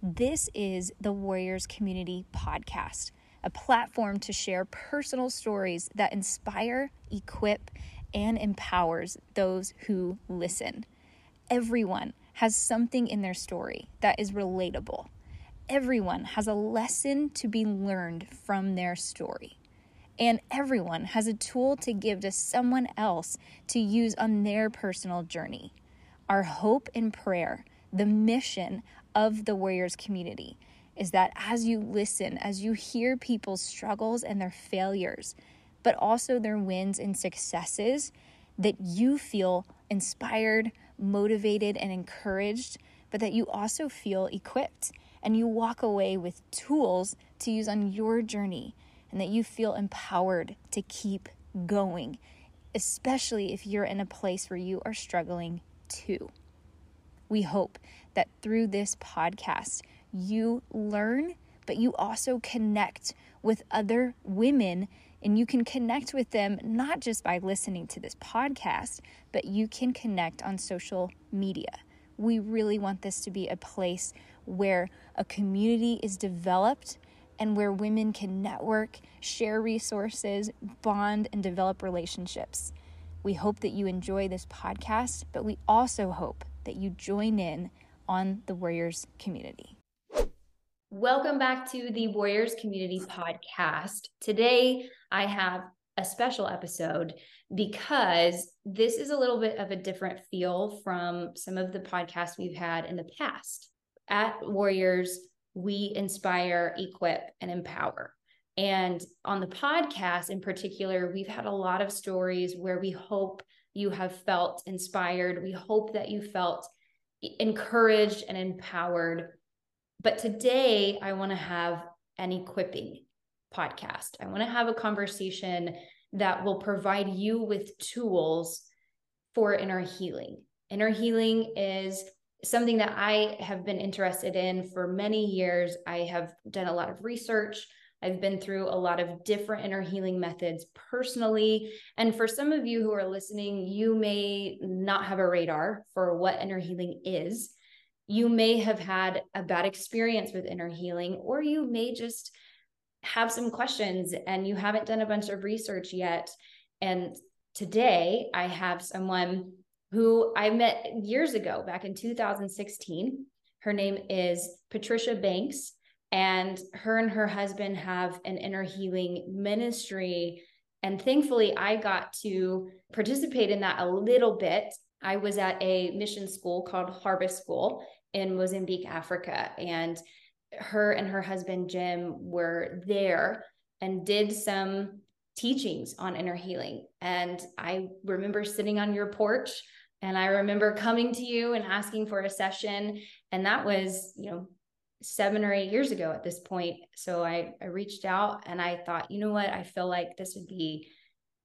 This is the Warriors Community Podcast, a platform to share personal stories that inspire, equip, and empowers those who listen. Everyone has something in their story that is relatable. Everyone has a lesson to be learned from their story. And everyone has a tool to give to someone else to use on their personal journey. Our hope and prayer, the mission of the Warriors community is that as you listen, as you hear people's struggles and their failures, but also their wins and successes, that you feel inspired, motivated, and encouraged, but that you also feel equipped and you walk away with tools to use on your journey and that you feel empowered to keep going, especially if you're in a place where you are struggling too. We hope that through this podcast, you learn, but you also connect with other women. And you can connect with them not just by listening to this podcast, but you can connect on social media. We really want this to be a place where a community is developed and where women can network, share resources, bond, and develop relationships. We hope that you enjoy this podcast, but we also hope that you join in on the Warriors community. Welcome back to the Warriors Community Podcast. Today, I have a special episode because this is a little bit of a different feel from some of the podcasts we've had in the past. At Warriors, we inspire, equip, and empower. And on the podcast in particular, we've had a lot of stories where we hope you have felt inspired. We hope that you felt encouraged and empowered. But today, I want to have an equipping podcast. I want to have a conversation that will provide you with tools for inner healing. Inner healing is something that I have been interested in for many years. I have done a lot of research. I've been through a lot of different inner healing methods personally. And for some of you who are listening, you may not have a radar for what inner healing is. You may have had a bad experience with inner healing, or you may just have some questions and you haven't done a bunch of research yet. And today I have someone who I met years ago, back in 2016. Her name is Patricia Banks and her and her husband have an inner healing ministry. And thankfully i got to participate in that a little bit. I was at a mission school called harvest school in mozambique africa. And her and her husband jim were there and did some teachings on inner healing. And i remember sitting on your porch and i remember coming to you and asking for a session. And that was you know seven or eight years ago at this point. So I, I reached out and I thought, you know what? I feel like this would be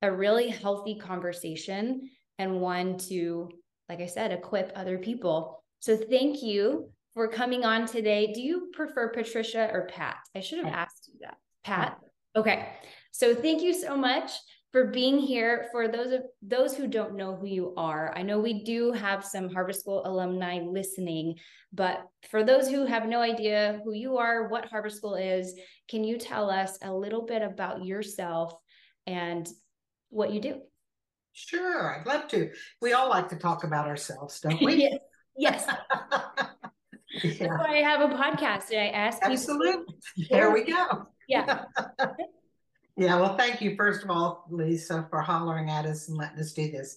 a really healthy conversation and one to, like I said, equip other people. So thank you for coming on today. Do you prefer Patricia or Pat? I should have asked you that. Pat? Okay. So thank you so much for being here. For those of those who don't know who you are, I know we do have some Harvest School alumni listening, but for those who have no idea who you are, what Harvest School is, can you tell us a little bit about yourself and what you do? Sure, I'd love to. We all like to talk about ourselves, don't we? yes. yes. yeah. That's why I have a podcast. I ask Absolutely. People. There we go. Yeah. Yeah, well, thank you, first of all, Liza, for hollering at us and letting us do this.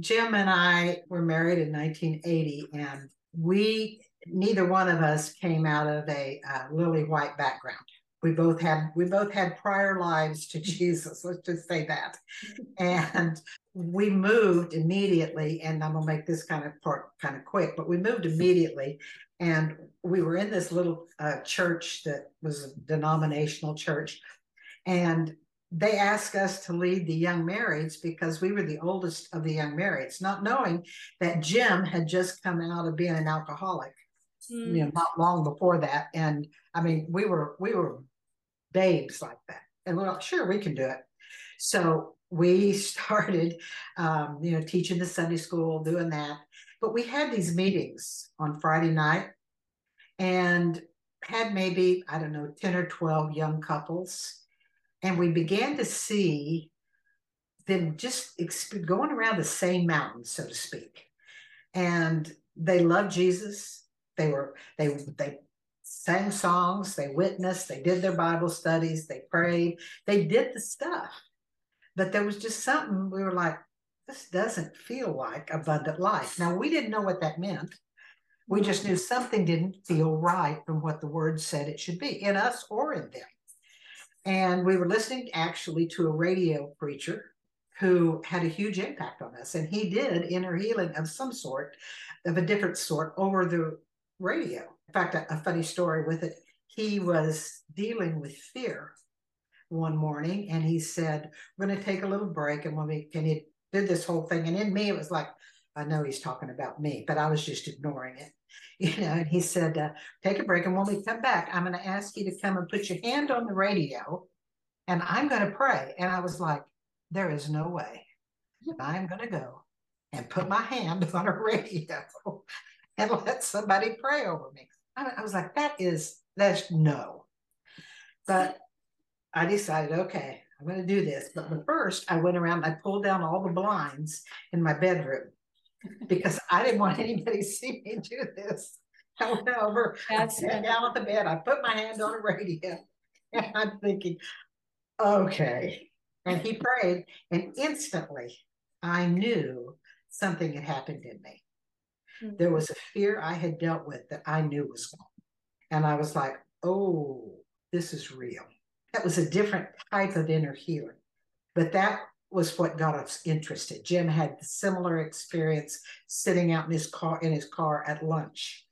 Jim and I were married in 1980, and we, neither one of us came out of a uh, lily white background. We both had we both had prior lives to Jesus. Let's just say that, and we moved immediately. And I'm gonna make this kind of part kind of quick, but we moved immediately, and we were in this little uh, church that was a denominational church and they asked us to lead the young marrieds because we were the oldest of the young marrieds, not knowing that Jim had just come out of being an alcoholic, mm. you know, not long before that. And I mean, we were we were babes like that, and we're like, sure, we can do it. So we started, um, you know, teaching the Sunday school, doing that. But we had these meetings on Friday night, and had maybe, I don't know, 10 or 12 young couples. And we began to see them just exp- going around the same mountain, so to speak. And they loved Jesus. They were, they, they sang songs, they witnessed, they did their Bible studies, they prayed, they did the stuff. But there was just something we were like, this doesn't feel like abundant life. Now, we didn't know what that meant. We just knew something didn't feel right from what the word said it should be in us or in them. And we were listening actually to a radio preacher who had a huge impact on us. And he did inner healing of some sort, of a different sort, over the radio. In fact, a, a funny story with it. He was dealing with fear one morning and he said, We're going to take a little break. And when we, he did this whole thing. And in me, it was like, I know he's talking about me, but I was just ignoring it. You know, and he said, uh, Take a break. And when we come back, I'm going to ask you to come and put your hand on the radio and I'm going to pray. And I was like, There is no way I'm going to go and put my hand on a radio and let somebody pray over me. I, I was like, That is, that's no. But I decided, okay, I'm going to do this. But first, I went around, I pulled down all the blinds in my bedroom because I didn't want anybody to see me do this. I went over, That's I sat down on the bed, I put my hand on the radio, and I'm thinking, okay. And he prayed, and instantly I knew something had happened in me. Mm-hmm. There was a fear I had dealt with that I knew was gone. And I was like, oh, this is real. That was a different type of inner healing. But that was what got us interested. Jim had similar experience sitting out in his car in his car at lunch,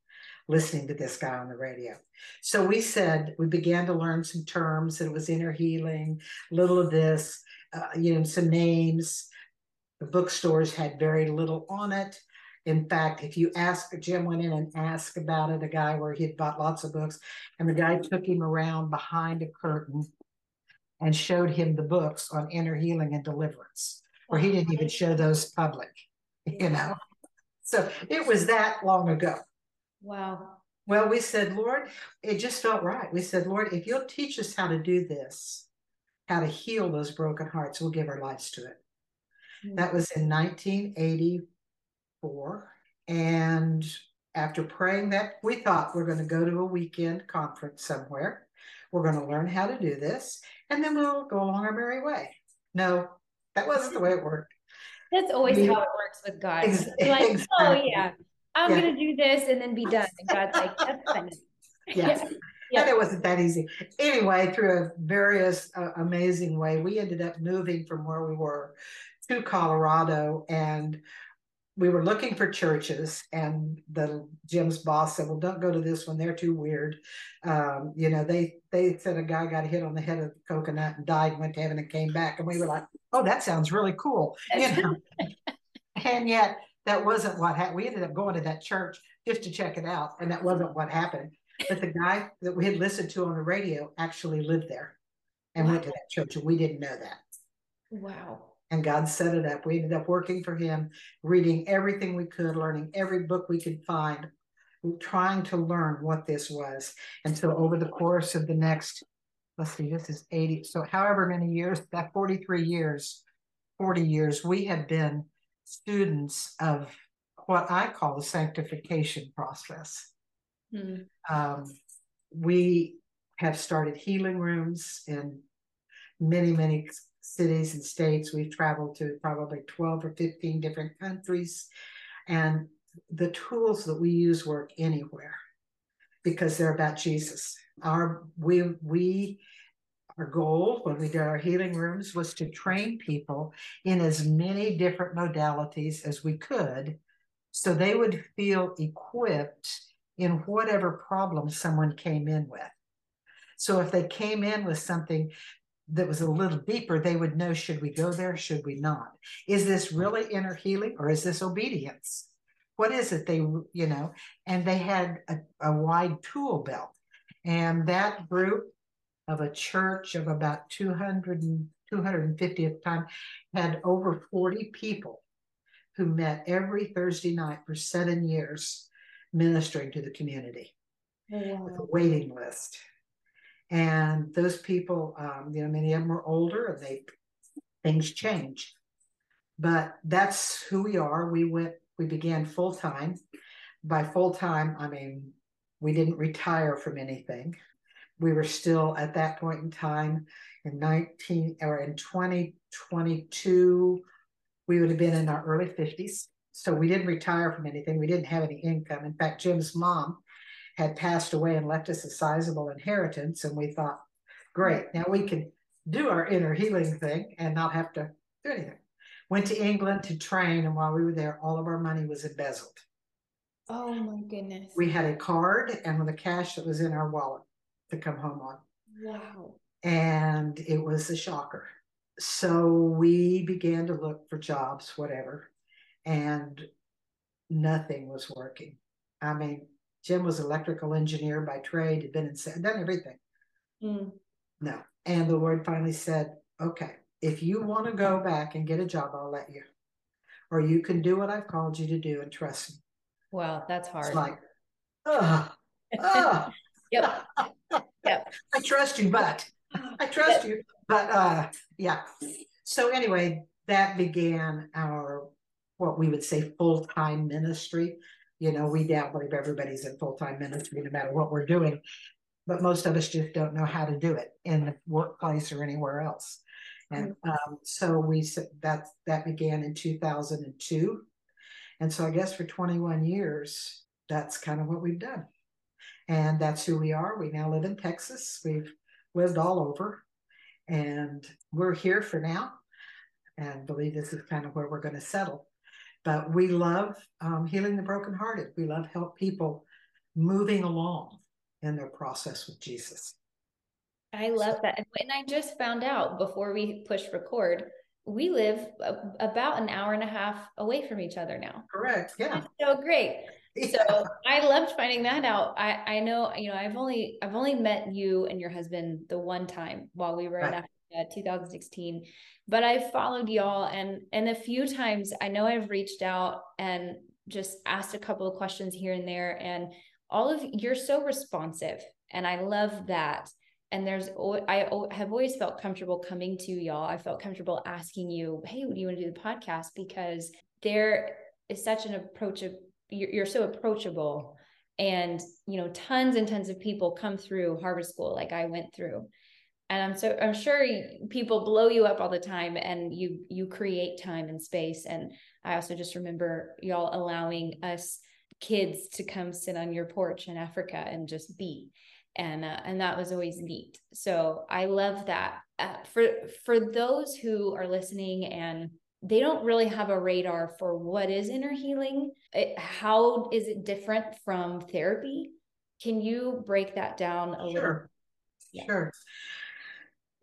listening to this guy on the radio. So we said we began to learn some terms. It was inner healing, little of this, uh, you know, some names. The bookstores had very little on it. In fact, if you ask, Jim went in and asked about it, a guy where he had bought lots of books, and the guy took him around behind a curtain and showed him the books on inner healing and deliverance, where he didn't even show those public, you know. So it was that long ago. Wow. Well, we said, Lord, it just felt right. We said, Lord, if you'll teach us how to do this, how to heal those broken hearts, we'll give our lives to it. Mm-hmm. That was in 1984. And after praying that, we thought we're going to go to a weekend conference somewhere. We're going to learn how to do this, and then we'll go along our merry way. No, that wasn't the way it worked. That's always we, how it works with God. Like, oh, yeah, I'm yeah. going to do this and then be done. And God's like, that's fine. Yes. Yeah. And it wasn't that easy. Anyway, through a various uh, amazing way, we ended up moving from where we were to Colorado and we were looking for churches and the Jim's boss said, well, don't go to this one. They're too weird. Um, you know, they, they said a guy got hit on the head of the coconut and died, went to heaven and came back. And we were like, oh, that sounds really cool. You know? and yet that wasn't what happened. We ended up going to that church just to check it out. And that wasn't what happened. But the guy that we had listened to on the radio actually lived there and wow. went to that church. And we didn't know that. Wow and God set it up. We ended up working for Him, reading everything we could, learning every book we could find, trying to learn what this was. And so, over the course of the next, let's see, this is 80, so however many years, that 43 years, 40 years, we have been students of what I call the sanctification process. Hmm. Um, we have started healing rooms in many, many cities and states. We've traveled to probably 12 or 15 different countries. And the tools that we use work anywhere because they're about Jesus. Our we we our goal when we did our healing rooms was to train people in as many different modalities as we could so they would feel equipped in whatever problem someone came in with. So if they came in with something that was a little deeper, they would know should we go there, should we not? Is this really inner healing or is this obedience? What is it they, you know? And they had a, a wide tool belt. And that group of a church of about 200 and 250 at the time had over 40 people who met every Thursday night for seven years ministering to the community. oh, wow. with a waiting list. And those people, um, you know, many of them are older and they things change. But that's who we are. We went, we began full time. By full time, I mean we didn't retire from anything. We were still at that point in time in 19 or in 2022, we would have been in our early 50s. So we didn't retire from anything. We didn't have any income. In fact, Jim's mom had passed away and left us a sizable inheritance. And we thought, great, now we can do our inner healing thing and not have to do anything. Went to England to train. And while we were there, all of our money was embezzled. Oh my goodness. We had a card and with the cash that was in our wallet to come home on. Wow. And it was a shocker. So we began to look for jobs, whatever, and nothing was working. I mean, Jim was electrical engineer by trade, had been in done everything. Mm. No. And the Lord finally said, okay, if you want to go back and get a job, I'll let you. Or you can do what I've called you to do and trust me. Wow, that's hard. It's like, oh, oh. yep. Yep. I trust you, but I trust you. But uh yeah. So anyway, that began our what we would say full-time ministry. You know, we now believe everybody's in full-time ministry no matter what we're doing. But most of us just don't know how to do it in the workplace or anywhere else. And mm. um, so we that that began in 2002 and so I guess for 21 years, that's kind of what we've done. And that's who we are. We now live in Texas. We've lived all over and we're here for now and believe this is kind of where we're going to settle. But we love um, healing the brokenhearted. We love help people moving along in their process with Jesus. I love that. And I just found out before we push record we live a, about an hour and a half away from each other now. Correct. Yeah. so great. Yeah. So I loved finding that out. I I know you know I've only I've only met you and your husband the one time while we were right. in Uh, Africa, 2016, but I followed y'all and and a few times I know I've reached out and just asked a couple of questions here and there and all of you're so responsive and I love that. And there's i have always felt comfortable coming to y'all. I felt comfortable asking you hey do you want to do the podcast? Because there is such an approach of you're, you're so approachable and you know tons and tons of people come through harvest school like i went through and i'm so i'm sure people blow you up all the time and you you create time and space. And i also just remember y'all allowing us kids to come sit on your porch in africa and just be. And uh, and that was always neat. So i love that. Uh, for for those who are listening and they don't really have a radar for what is inner healing it, how is it different from therapy? Can you break that down a sure. little yeah. sure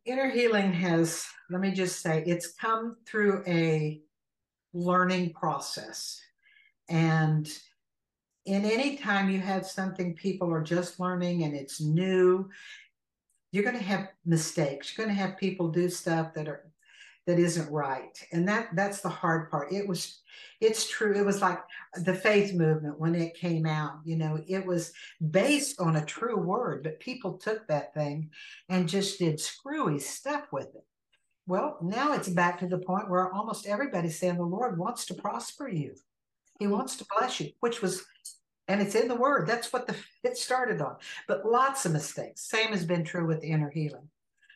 inner healing has let me just say it's come through a learning process and in any time you have something people are just learning and it's new, you're going to have mistakes. You're going to have people do stuff that are that isn't right, and that that's the hard part. It was, it's true. It was like the faith movement when it came out. You know, it was based on a true word, but people took that thing and just did screwy stuff with it. Well, now it's back to the point where almost everybody's saying the Lord wants to prosper you. He wants to bless you, which was, and it's in the word. That's what the it started on. But lots of mistakes. Same has been true with the inner healing.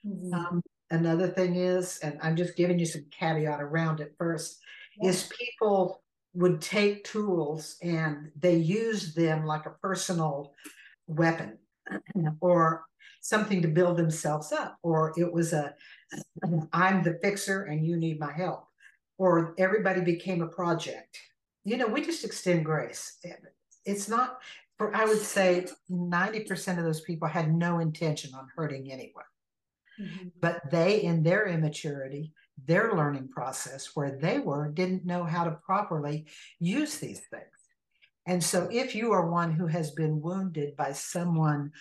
Mm-hmm. Um, another thing is, and I'm just giving you some caveat around it first, yeah. is people would take tools and they use them like a personal weapon or something to build themselves up or it was a i'm the fixer and you need my help or everybody became a project you know, we just extend grace. It's not, for I would say 90% of those people had no intention on hurting anyone. Mm-hmm. But they, in their immaturity, their learning process, where they were, didn't know how to properly use these things. And so, if you are one who has been wounded by someone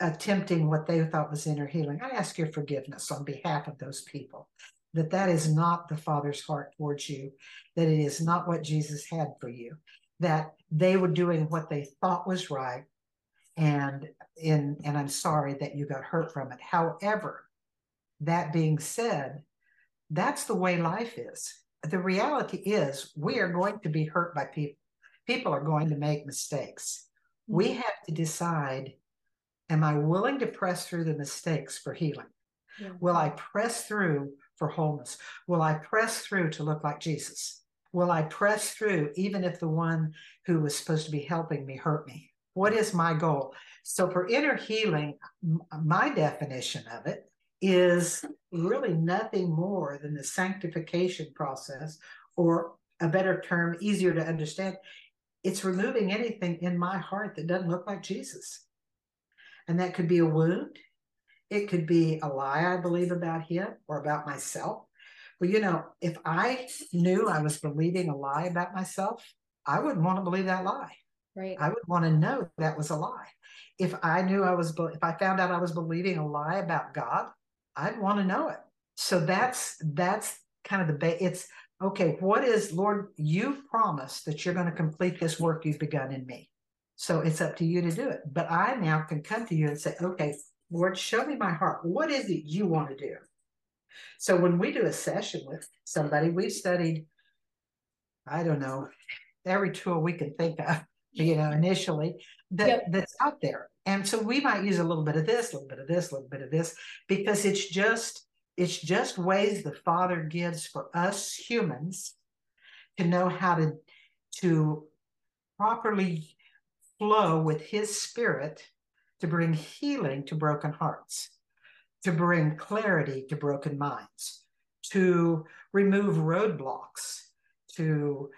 attempting what they thought was inner healing, I ask your forgiveness on behalf of those people that that is not the Father's heart towards you, that it is not what Jesus had for you, that they were doing what they thought was right, and in and I'm sorry that you got hurt from it. However, that being said, that's the way life is. The reality is we are going to be hurt by people. People are going to make mistakes. We mm-hmm. have to decide am I willing to press through the mistakes for healing? Yeah. Will I press through for wholeness? Will I press through to look like Jesus? Will I press through even if the one who was supposed to be helping me hurt me? What is my goal? So, for inner healing, my definition of it is really nothing more than the sanctification process, or a better term, easier to understand. It's removing anything in my heart that doesn't look like Jesus. And that could be a wound, it could be a lie I believe about him or about myself. Well, you know, if I knew I was believing a lie about myself, I wouldn't want to believe that lie. Right. I would want to know that was a lie. If I knew I was, if I found out I was believing a lie about God, I'd want to know it. So that's that's kind of the ba- it's okay. What is Lord? You've promised that you're going to complete this work you've begun in me. So it's up to you to do it. But I now can come to you and say, okay, Lord, show me my heart. What is it you want to do? So when we do a session with somebody, we've studied, I don't know, every tool we can think of you know, initially that yep. that's out there. And so we might use a little bit of this, a little bit of this, a little bit of this, because it's just it's just ways the Father gives for us humans to know how to to properly flow with His Spirit to bring healing to broken hearts, to bring clarity to broken minds, to remove roadblocks, to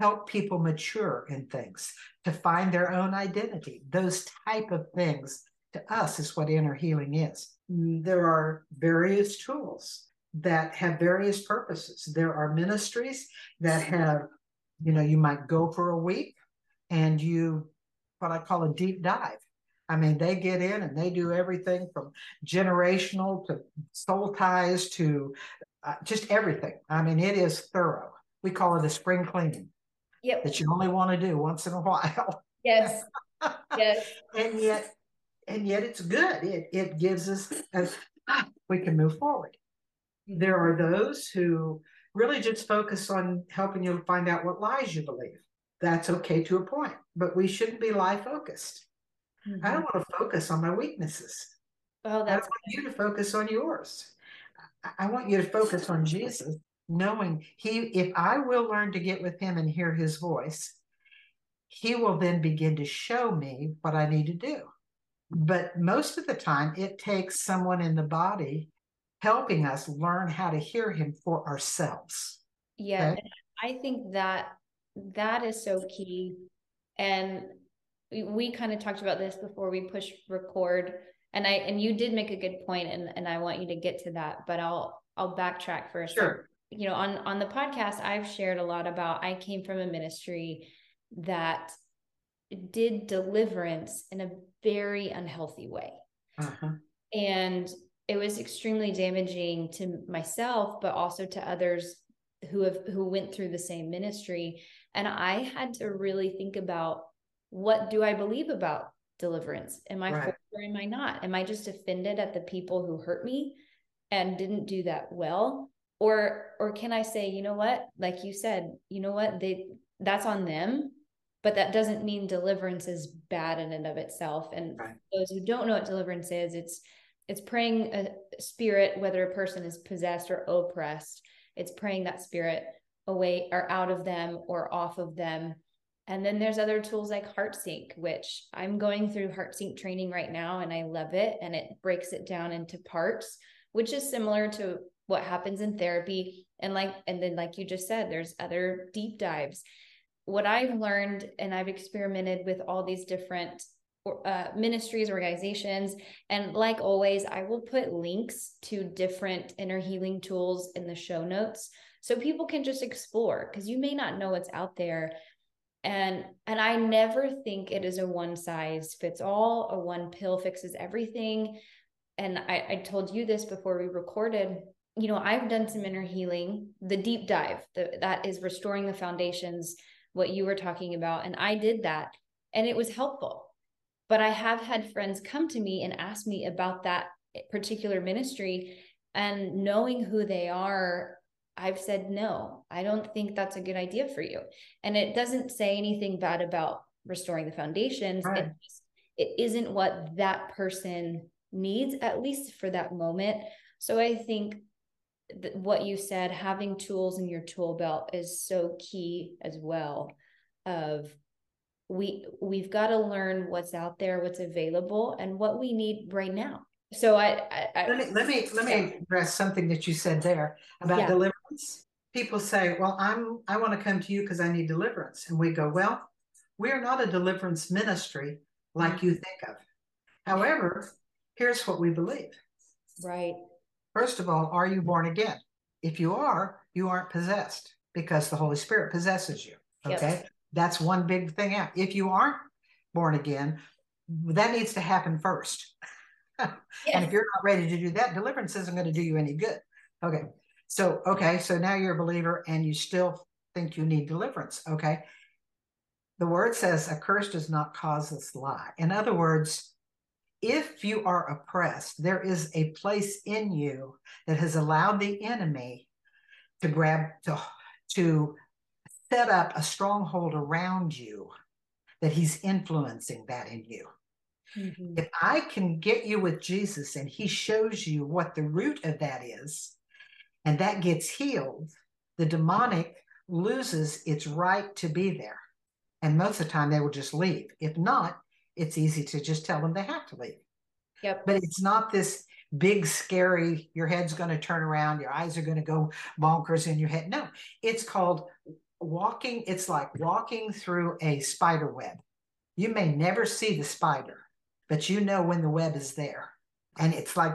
help people mature in things, to find their own identity. Those type of things to us is what inner healing is. There are various tools that have various purposes. There are ministries that have, you know, you might go for a week and you, what I call a deep dive. I mean, they get in and they do everything from generational to soul ties to uh, just everything. I mean, it is thorough. We call it a spring cleaning yep. that you only want to do once in a while. Yes. yes. and yet, and yet it's good. It it gives us a, we can move forward. There are those who really just focus on helping you find out what lies you believe. That's okay to a point, but we shouldn't be lie focused. Mm-hmm. I don't want to focus on my weaknesses. Oh, that's I want you to focus on yours. I want you to focus on Jesus knowing he if i will learn to get with him and hear his voice he will then begin to show me what i need to do but most of the time it takes someone in the body helping us learn how to hear him for ourselves yeah okay? i think that that is so key and we, we kind of talked about this before we push record and i and you did make a good point and and i want you to get to that but i'll i'll backtrack for a sure. second you know on on the podcast i've shared a lot about i came from a ministry that did deliverance in a very unhealthy way. Uh-huh. and it was extremely damaging to myself but also to others who have who went through the same ministry. And i had to really think about what do i believe about deliverance? Am i right. or am i not? Am i just offended at the people who hurt me and didn't do that well or or can i say you know what? Like you said you know what? They that's on them. But that doesn't mean deliverance is bad in and of itself. And right. those who don't know what deliverance is it's it's praying a spirit whether a person is possessed or oppressed. It's praying that spirit away or out of them or off of them. And then there's other tools like heartsync which i'm going through heartsync training right now and i love it and it breaks it down into parts which is similar to what happens in therapy and like and then like you just said there's other deep dives. What i've learned and i've experimented with all these different uh, ministries organizations and like always i will put links to different inner healing tools in the show notes so people can just explore because you may not know what's out there. And and i never think it is a one size fits all a one pill fixes everything. And I, I told you this before we recorded you know, I've done some inner healing, the deep dive, the, that is restoring the foundations, what you were talking about. And I did that and it was helpful. But I have had friends come to me and ask me about that particular ministry. And knowing who they are, I've said, no, I don't think that's a good idea for you. And it doesn't say anything bad about restoring the foundations. Right. It, just, it isn't what that person needs, at least for that moment. So I think what you said, having tools in your tool belt is so key as well. Of we we've got to learn what's out there, what's available, and what we need right now. So I, I, I let me let me let me address something that you said there about yeah. deliverance. People say, "Well, I'm I want to come to you because I need deliverance," and we go, "Well, we are not a deliverance ministry like mm-hmm. you think of. However, here's what we believe. Right. First of all, are you born again? If you are, you aren't possessed because the Holy Spirit possesses you. Okay. Yep. That's one big thing out. If you aren't born again, that needs to happen first. yes. And if you're not ready to do that, deliverance isn't going to do you any good. Okay. So, okay. So now you're a believer and you still think you need deliverance. Okay. The word says a curse does not cause us lie. In other words, if you are oppressed, there is a place in you that has allowed the enemy to grab to to set up a stronghold around you that he's influencing that in you. Mm-hmm. If I can get you with Jesus and he shows you what the root of that is, and that gets healed, the demonic loses its right to be there. And most of the time they will just leave. If not, it's easy to just tell them they have to leave. Yep. But it's not this big, scary, your head's going to turn around, your eyes are going to go bonkers in your head. No, it's called walking. It's like walking through a spider web. You may never see the spider, but you know when the web is there. And it's like,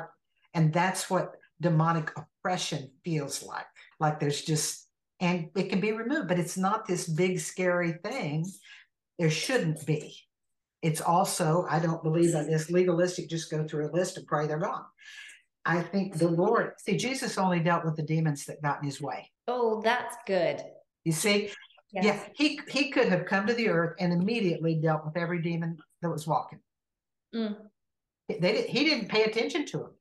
and that's what demonic oppression feels like. Like there's just, and it can be removed, but it's not this big, scary thing. There shouldn't be. It's also, I don't believe that it's legalistic, just go through a list and pray they're gone. I think the Lord, see, Jesus only dealt with the demons that got in his way. Oh, that's good. You see? Yes. Yeah, he he could have come to the earth and immediately dealt with every demon that was walking. Mm. They he didn't pay attention to them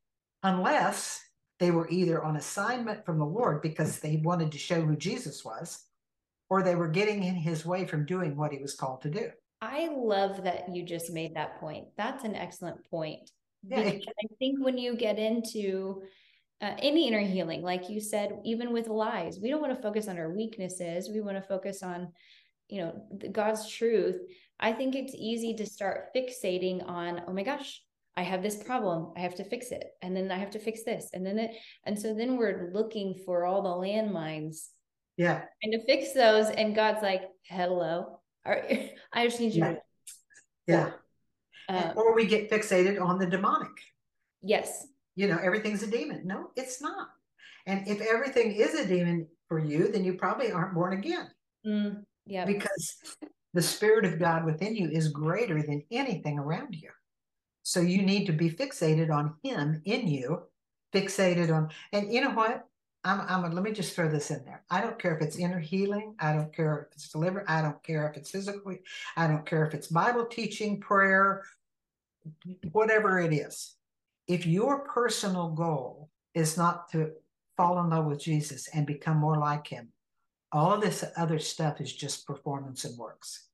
unless they were either on assignment from the Lord because they wanted to show who Jesus was, or they were getting in his way from doing what he was called to do. I love that you just made that point. That's an excellent point. Yeah. I think when you get into uh, any inner healing, like you said, even with lies, we don't want to focus on our weaknesses. We want to focus on, you know, God's truth. I think it's easy to start fixating on, oh my gosh, I have this problem. I have to fix it. And then I have to fix this. And then it, and so then we're looking for all the landmines. Yeah. And to fix those. And God's like, hello, or I just need you yeah. to. Yeah. Um, or we get fixated on the demonic. Yes. You know, everything's a demon. No, it's not. And if everything is a demon for you, then you probably aren't born again. Mm, yeah. Because the Spirit of God within you is greater than anything around you. So you need to be fixated on Him in you, fixated on, and you know what? I'm, I'm, let me just throw this in there. I don't care if it's inner healing. I don't care if it's delivered. I don't care if it's physically. I don't care if it's Bible teaching, prayer, whatever it is. If your personal goal is not to fall in love with Jesus and become more like him, all of this other stuff is just performance and works.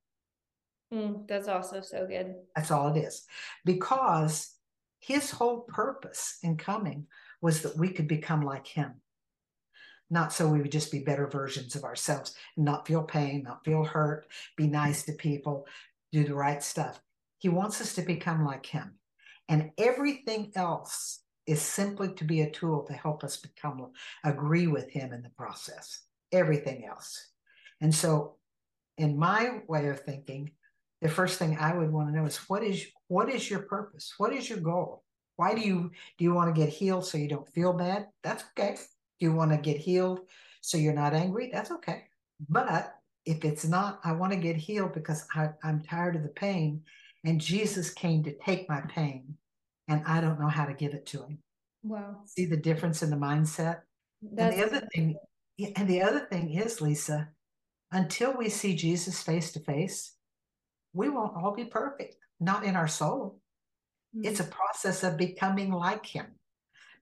Mm, that's also so good. That's all it is. Because his whole purpose in coming was that we could become like him not so we would just be better versions of ourselves not feel pain, not feel hurt, be nice to people, do the right stuff. He wants us to become like him. And everything else is simply to be a tool to help us become agree with him in the process. Everything else. And so in my way of thinking, the first thing I would want to know is what is what is your purpose? What is your goal? Why do you do you want to get healed so you don't feel bad? That's okay. You want to get healed so you're not angry? That's okay. But if it's not, I want to get healed because I, I'm tired of the pain. And Jesus came to take my pain, and I don't know how to give it to him. Wow. See the difference in the mindset? That's and the other thing, and the other thing is, Liza, until we see Jesus face to face, we won't all be perfect. not in our soul. Mm-hmm. It's a process of becoming like him.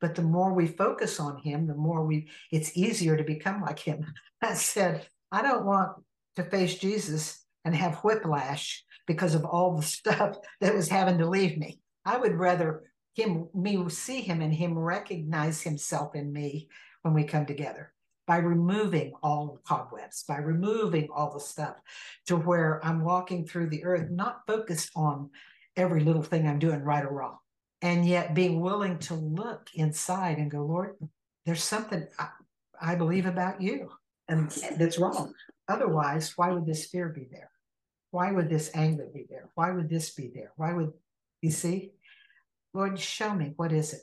But the more we focus on him, the more we it's easier to become like him. I said, I don't want to face Jesus and have whiplash because of all the stuff that was having to leave me. I would rather him me see him and him recognize himself in me when we come together by removing all the cobwebs, by removing all the stuff to where I'm walking through the earth, not focused on every little thing I'm doing right or wrong, and yet being willing to look inside and go, Lord, there's something I, I believe about you and that's wrong. Otherwise, why would this fear be there? Why would this anger be there? Why would this be there? Why would you see? Lord, show me what is it?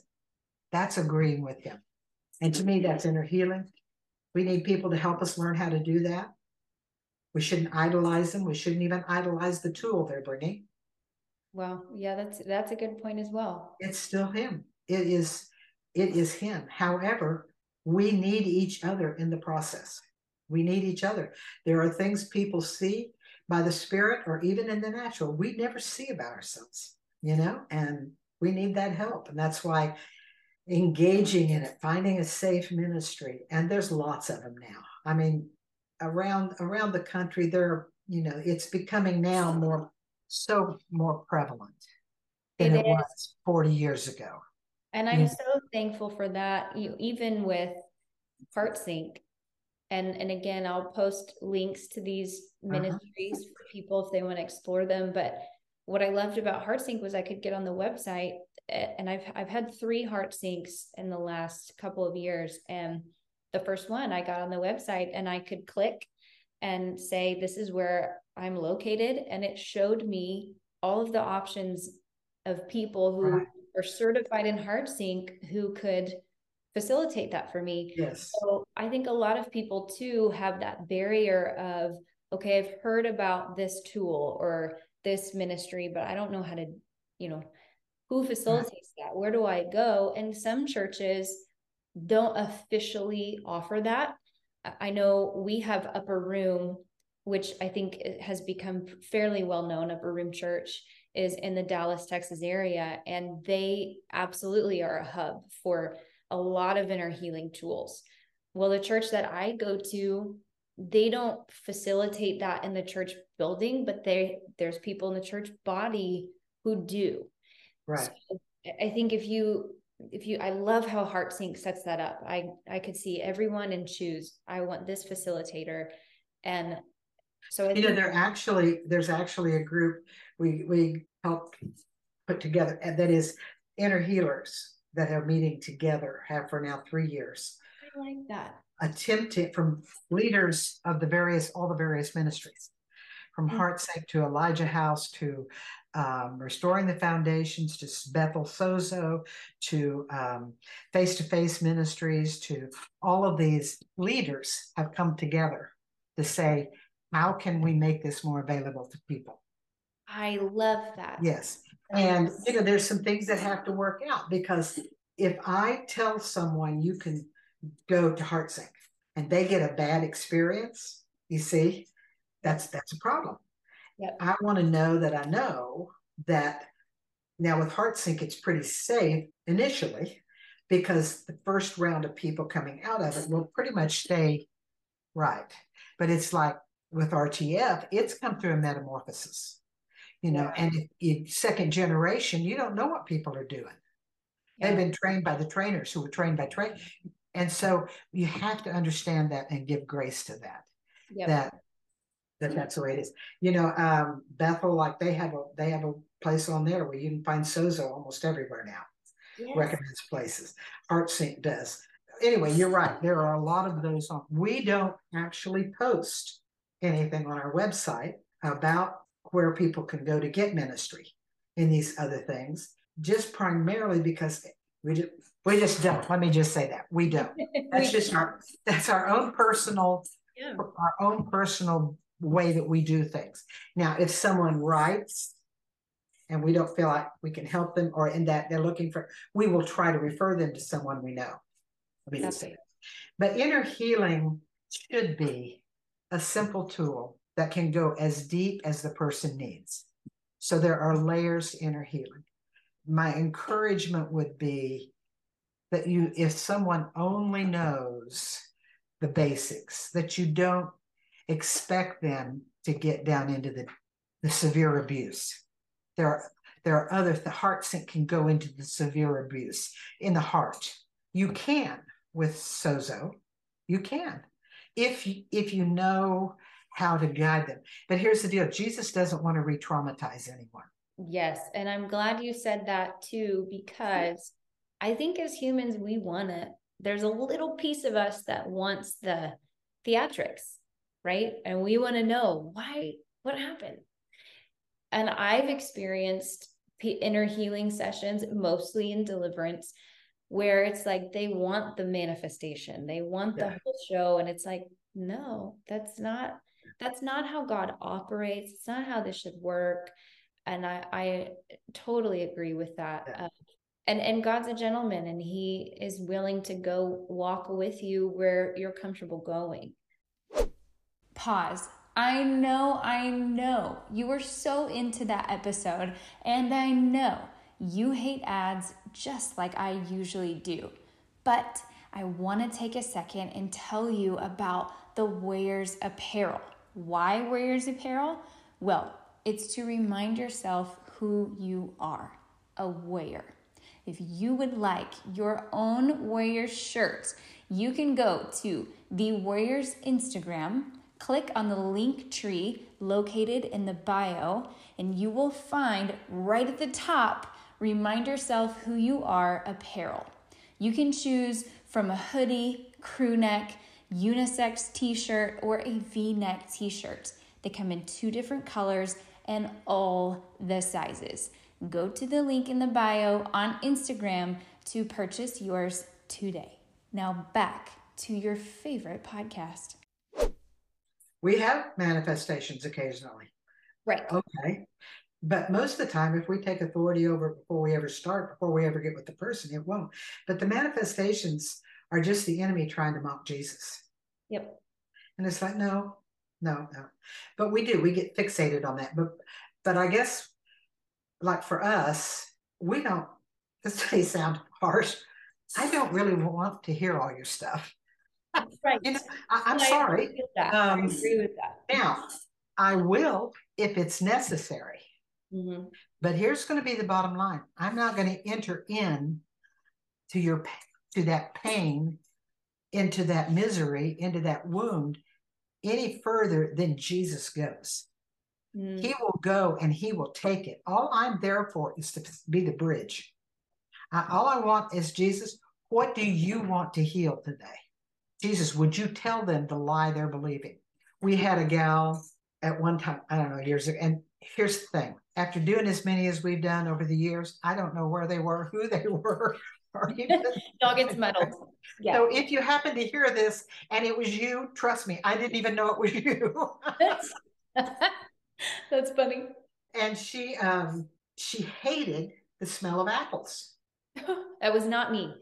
That's agreeing with him. And to me, that's inner healing. We need people to help us learn how to do that. We shouldn't idolize them. We shouldn't even idolize the tool they're bringing. Well, yeah, that's that's a good point as well. It's still him. It is it is him. However, we need each other in the process. We need each other. There are things people see by the spirit or even in the natural we never see about ourselves, you know, and we need that help. And that's why engaging in it, finding a safe ministry, and there's lots of them now. I mean, around around the country, there, you know, it's becoming now more so more prevalent than it, it was 40 years ago. And I'm yeah. so thankful for that. You even with HeartSync. And and again, I'll post links to these uh-huh. ministries uh-huh. for people if they want to explore them. But what I loved about HeartSync was I could get on the website and I've I've had three heart syncs in the last couple of years. And the first one I got on the website and I could click and say this is where I'm located. And it showed me all of the options of people who right. are certified in HeartSync who could facilitate that for me. Yes. So I think a lot of people too have that barrier of, okay, I've heard about this tool or this ministry, but I don't know how to, you know, who facilitates that? Where do I go? And some churches don't officially offer that. I know we have Upper Room, which I think has become fairly well known. Upper Room Church is in the Dallas, Texas area, and they absolutely are a hub for a lot of inner healing tools. Well, the church that I go to, they don't facilitate that in the church building, but they there's people in the church body who do. Right. So I think if you if you I love how HeartSync sets that up. I I could see everyone and choose I want this facilitator and so I you know there actually there's actually a group we we help put together and that is inner healers that are meeting together have for now three years. I like that. Attempting from leaders of the various all the various ministries from mm-hmm. HeartSync to Elijah House to um, Restoring the Foundations to Bethel Sozo to Face to Face Ministries to all of these leaders have come together to say, how can we make this more available to people? I love that. Yes. And, you know, there's some things that have to work out because if I tell someone you can go to HeartSync and they get a bad experience, you see, that's that's a problem. Yep. I want to know that I know that now with HeartSync, it's pretty safe initially because the first round of people coming out of it will pretty much stay right. But it's like with RTF, it's come through a metamorphosis, you know, yeah. and if, if second generation, you don't know what people are doing. Yeah. They've been trained by the trainers who were trained by train. And so you have to understand that and give grace to that. Yep. That that that's the way it is. You know, um, Bethel, like they have a they have a place on there where you can find Sozo almost everywhere now. Yes. Recommends places. HeartSync does. Anyway, you're right. There are a lot of those on. We don't actually post anything on our website about where people can go to get ministry in these other things, just primarily because we just we just don't. Let me just say that we don't. That's just our that's our own personal yeah. our own personal way that we do things. Now, if someone writes and we don't feel like we can help them or in that they're looking for, we will try to refer them to someone we know. Let me say But inner healing should be a simple tool that can go as deep as the person needs. So there are layers to inner healing. My encouragement would be that you, if someone only knows the basics, that you don't expect them to get down into the, the severe abuse. There are there are other the heart sync can go into the severe abuse in the heart. You can with sozo, you can if if you know how to guide them. But here's the deal: Jesus doesn't want to re-traumatize anyone. Yes, and I'm glad you said that too because I think as humans we want it. There's a little piece of us that wants the theatrics, right? And we want to know why what happened. And I've experienced inner healing sessions mostly in deliverance where it's like they want the manifestation they want the yeah. whole show and it's like no that's not that's not how god operates it's not how this should work and i i totally agree with that yeah. uh, and and god's a gentleman and he is willing to go walk with you where you're comfortable going pause I know, I know you were so into that episode, and I know you hate ads just like I usually do. But I want to take a second and tell you about the Warriors Apparel. Why Warriors Apparel? Well, it's to remind yourself who you are a warrior. If you would like your own warrior shirts, you can go to the Warriors Instagram, click on the link tree located in the bio, and you will find right at the top Remind yourself who you are apparel. You can choose from a hoodie, crew neck, unisex t shirt, or a v neck t shirt. They come in two different colors and all the sizes. Go to the link in the bio on Instagram to purchase yours today. Now, back to your favorite podcast. We have manifestations occasionally. Right. Okay. But most of the time, if we take authority over before we ever start, before we ever get with the person, it won't. But the manifestations are just the enemy trying to mock Jesus. Yep. And it's like, no, no, no. But we do, we get fixated on that. But but I guess like for us, we don't this may sound harsh. I don't really want to hear all your stuff. Right. You know, I, am sorry. Agree um, I agree with that. Now, I will if it's necessary. Mm-hmm. But here's going to be the bottom line. I'm not going to enter in to your to that pain, into that misery, into that wound any further than Jesus goes. Mm. He will go and he will take it. All I'm there for is to be the bridge. I, all I want is Jesus, what do you want to heal today? Jesus, would you tell them the lie they're believing? We had a gal at one time, I don't know, years ago, and here's the thing after doing as many as we've done over the years, I don't know where they were, who they were. Dog gets muddled. Yeah. So if you happen to hear this and it was you, trust me, I didn't even know it was you. That's funny. And she um she hated the smell of apples. that was not me.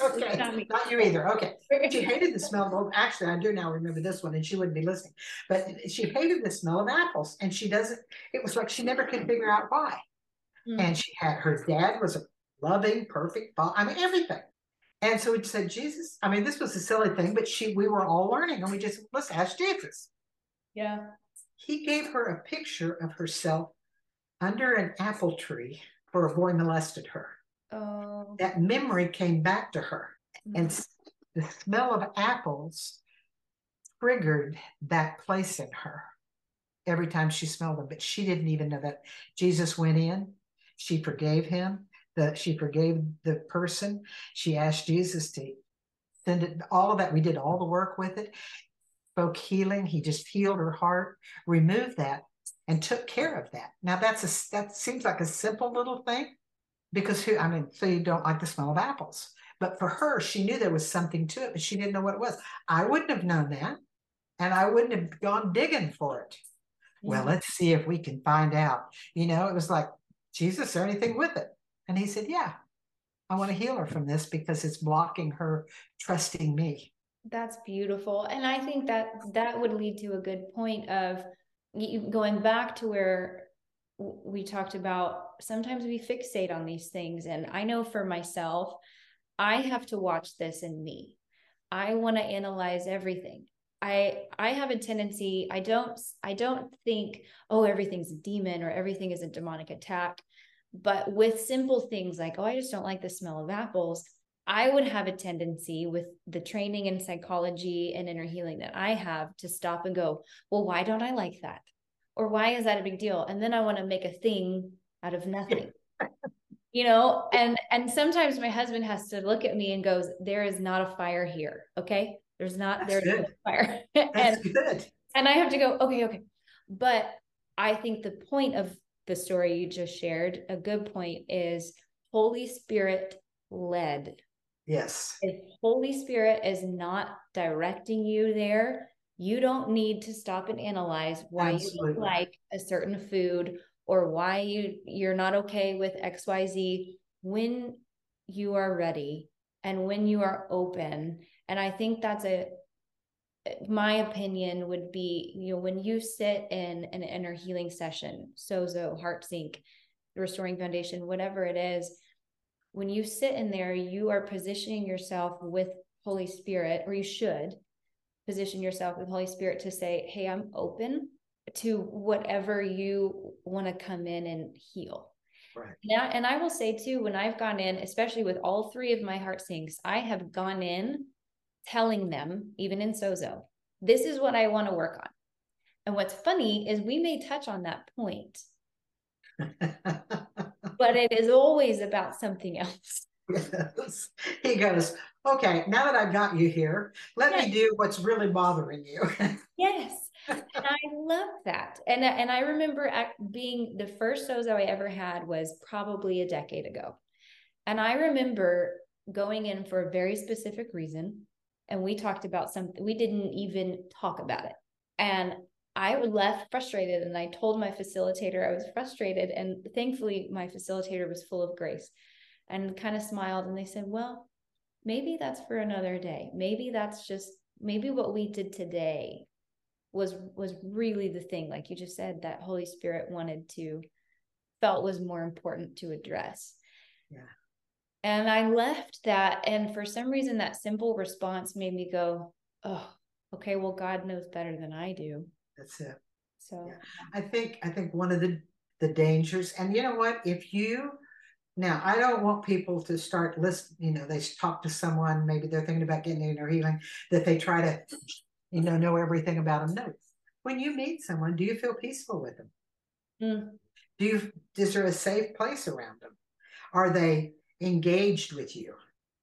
Okay, not you either. Okay. She hated the smell of, actually, I do now remember this one, and she wouldn't be listening, but she hated the smell of apples, and she doesn't, it was like she never could figure out why. Mm. And she had, her dad was a loving, perfect, I mean, everything. And so we said, Jesus, I mean, this was a silly thing, but she, we were all learning, and we just, let's ask Jesus. Yeah. He gave her a picture of herself under an apple tree where a boy molested her. Oh. That memory came back to her. Mm-hmm. And the smell of apples triggered that place in her every time she smelled them. But she didn't even know that Jesus went in, she forgave him, that she forgave the person. She asked Jesus to send it, all of that. We did all the work with it, spoke healing. He just healed her heart, removed that, and took care of that. Now that's a that seems like a simple little thing, because who I mean, so you don't like the smell of apples. But for her, she knew there was something to it, but she didn't know what it was. I wouldn't have known that. And I wouldn't have gone digging for it. Yeah. Well, let's see if we can find out. You know, it was like, Jesus, there anything with it? And he said, Yeah, I want to heal her from this because it's blocking her trusting me. That's beautiful. And I think that that would lead to a good point of going back to where we talked about sometimes we fixate on these things and i know for myself i have to watch this in me i want to analyze everything i i have a tendency i don't i don't think oh everything's a demon or everything is a demonic attack but with simple things like oh i just don't like the smell of apples I would have a tendency with the training in psychology and inner healing that I have to stop and go, well, why don't I like that? Or why is that a big deal? And then I want to make a thing out of nothing. you know, and and sometimes my husband has to look at me and goes, There is not a fire here. Okay. There's not there's no fire. and, good. and I have to go, okay, okay. But I think the point of the story you just shared, a good point is Holy Spirit led Yes. If Holy Spirit is not directing you there, you don't need to stop and analyze why Absolutely. you like a certain food or why you you're not okay with XYZ when you are ready and when you are open. And I think that's a my opinion would be, you know, when you sit in an inner healing session, sozo, heart sync, restoring foundation, whatever it is, when you sit in there, you are positioning yourself with Holy Spirit, or you should position yourself with Holy Spirit to say, Hey, I'm open to whatever you want to come in and heal. Right. Yeah, and I will say too, when I've gone in, especially with all three of my heart syncs, I have gone in telling them, even in Sozo, this is what I want to work on. And what's funny is we may touch on that point but it is always about something else. Yes. He goes, okay, now that I've got you here, let yes. me do what's really bothering you. yes. And I love that. And, and I remember being the first Sozo I ever had was probably a decade ago. And I remember going in for a very specific reason. And we talked about something, we didn't even talk about it. And I left frustrated and I told my facilitator I was frustrated. And thankfully, my facilitator was full of grace and kind of smiled. And they said, Well, maybe that's for another day. Maybe that's just, maybe what we did today was was really the thing like you just said that holy spirit wanted to felt was more important to address yeah and i left that and for some reason that simple response made me go oh okay well god knows better than i do that's it. So yeah. I think I think one of the the dangers, and you know what, if you now I don't want people to start list, you know, they talk to someone, maybe they're thinking about getting in or healing, that they try to, you know, know everything about them. No. When you meet someone, do you feel peaceful with them? Mm. Do you is there a safe place around them? Are they engaged with you?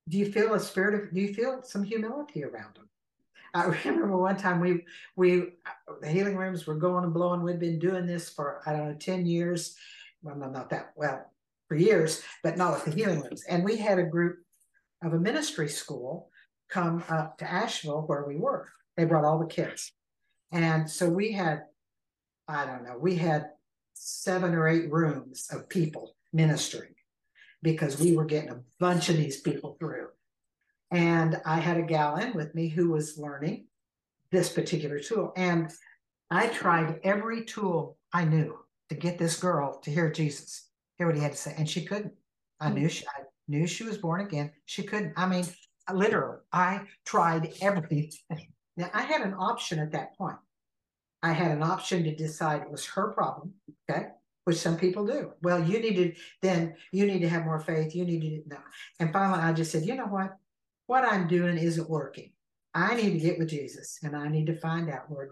Do you feel a spirit of do you feel some humility around them? I remember one time we we the healing rooms were going and blowing. We'd been doing this for I don't know ten years. Well, no, not that well for years, but not at the healing rooms. And we had a group of a ministry school come up to Asheville where we were. They brought all the kids, and so we had I don't know we had seven or eight rooms of people ministering because we were getting a bunch of these people through and I had a gal in with me who was learning this particular tool. And I tried every tool I knew to get this girl to hear Jesus, hear what he had to say. And she couldn't. I mm-hmm. knew she I knew she was born again. She couldn't. I mean, literally, I tried everything. Now I had an option at that point. I had an option to decide it was her problem. Okay which some people do. Well, you need to then you need to have more faith. You need to know. And finally, I just said, you know what? what I'm doing isn't working. I need to get with Jesus and I need to find out, Lord,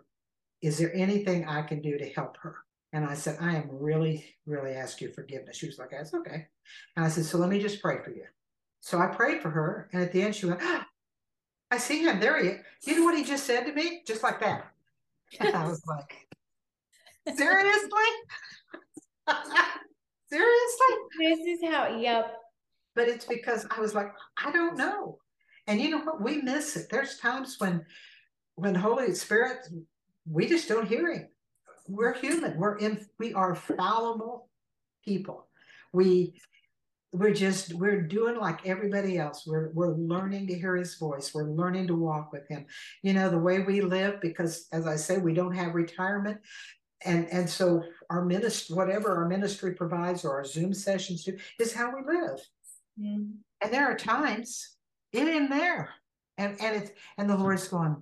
is there anything I can do to help her? And I said, I am really, really asking you forgiveness. She was like, that's okay. And I said, so let me just pray for you. So I prayed for her. And at the end, she went, oh, I see him. There he is. You know what he just said to me? Just like that. And I was like, seriously? seriously? This is how, yep. But it's because I was like, I don't know. And you know what? We miss it. There's times when when Holy Spirit, we just don't hear him. We're human. We're in we are fallible people. We we're just we're doing like everybody else we're we're learning to hear his voice we're learning to walk with him you know the way we live because as i say we don't have retirement and and so our ministry, whatever our ministry provides or our Zoom sessions do, is how we live. Mm. And there are times it in there. And and it's and the Lord's going,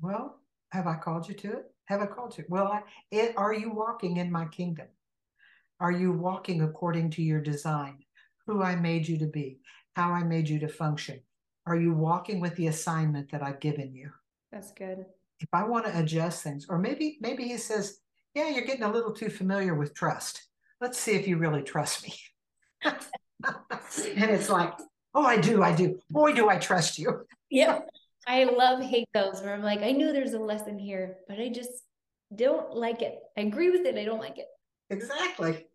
Well, have I called you to it? Have a culture. Well, I, it, are you walking in my kingdom? Are you walking according to your design? Who I made you to be, how I made you to function. Are you walking with the assignment that I've given you? That's good. If I want to adjust things, or maybe maybe he says, Yeah, you're getting a little too familiar with trust. Let's see if you really trust me. and it's like, oh, I do, I do. Boy, do I trust you. Yeah. I love hate those where I'm like, I knew there's a lesson here, but I just don't like it. I agree with it. I don't like it. Exactly.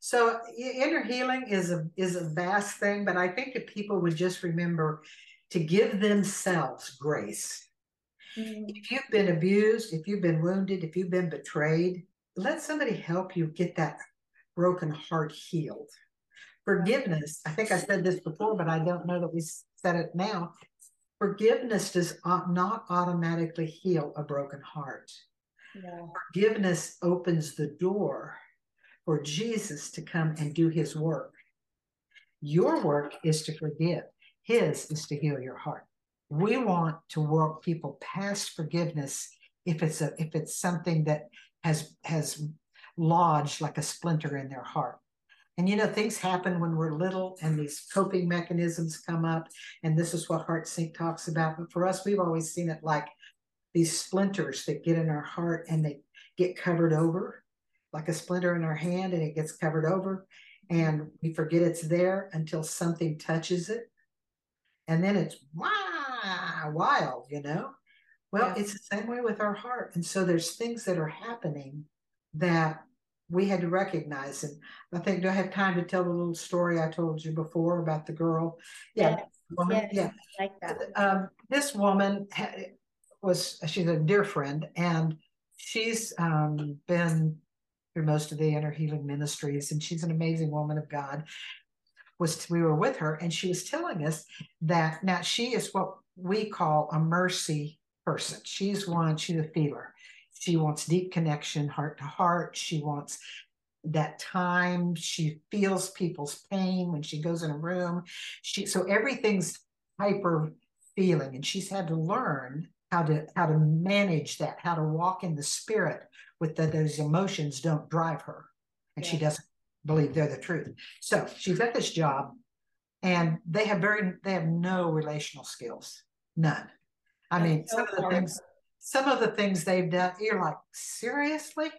So inner healing is a is a vast thing, but I think if people would just remember to give themselves grace. Mm-hmm. If you've been abused, if you've been wounded, if you've been betrayed, let somebody help you get that broken heart healed. Forgiveness, I think I said this before, but I don't know that we said it now. Forgiveness does not automatically heal a broken heart. Yeah. Forgiveness opens the door for Jesus to come and do his work. Your work is to forgive, his is to heal your heart. We want to work people past forgiveness if it's a if it's something that has has lodged like a splinter in their heart. And you know, things happen when we're little and these coping mechanisms come up. And this is what Heart Sync talks about. But for us, we've always seen it like these splinters that get in our heart and they get covered over like a splinter in our hand and it gets covered over and we forget it's there until something touches it and then it's wow wild you know well yeah. it's the same way with our heart and so there's things that are happening that we had to recognize and i think do i have time to tell the little story i told you before about the girl yeah yes. Woman, yes. yeah like that um, this woman was she's a dear friend and she's um, been through most of the inner healing ministries, and she's an amazing woman of God. Was we were with her, and she was telling us that now she is what we call a mercy person. She's one, she's a feeler. She wants deep connection, heart to heart. She wants that time. She feels people's pain when she goes in a room. She so everything's hyper feeling, and she's had to learn how to how to manage that, how to walk in the spirit with the, those emotions don't drive her, and yeah. she doesn't believe they're the truth. So she's at this job, and they have very they have no relational skills, none. I That's mean, so some of the things some of the things they've done, you're like, seriously?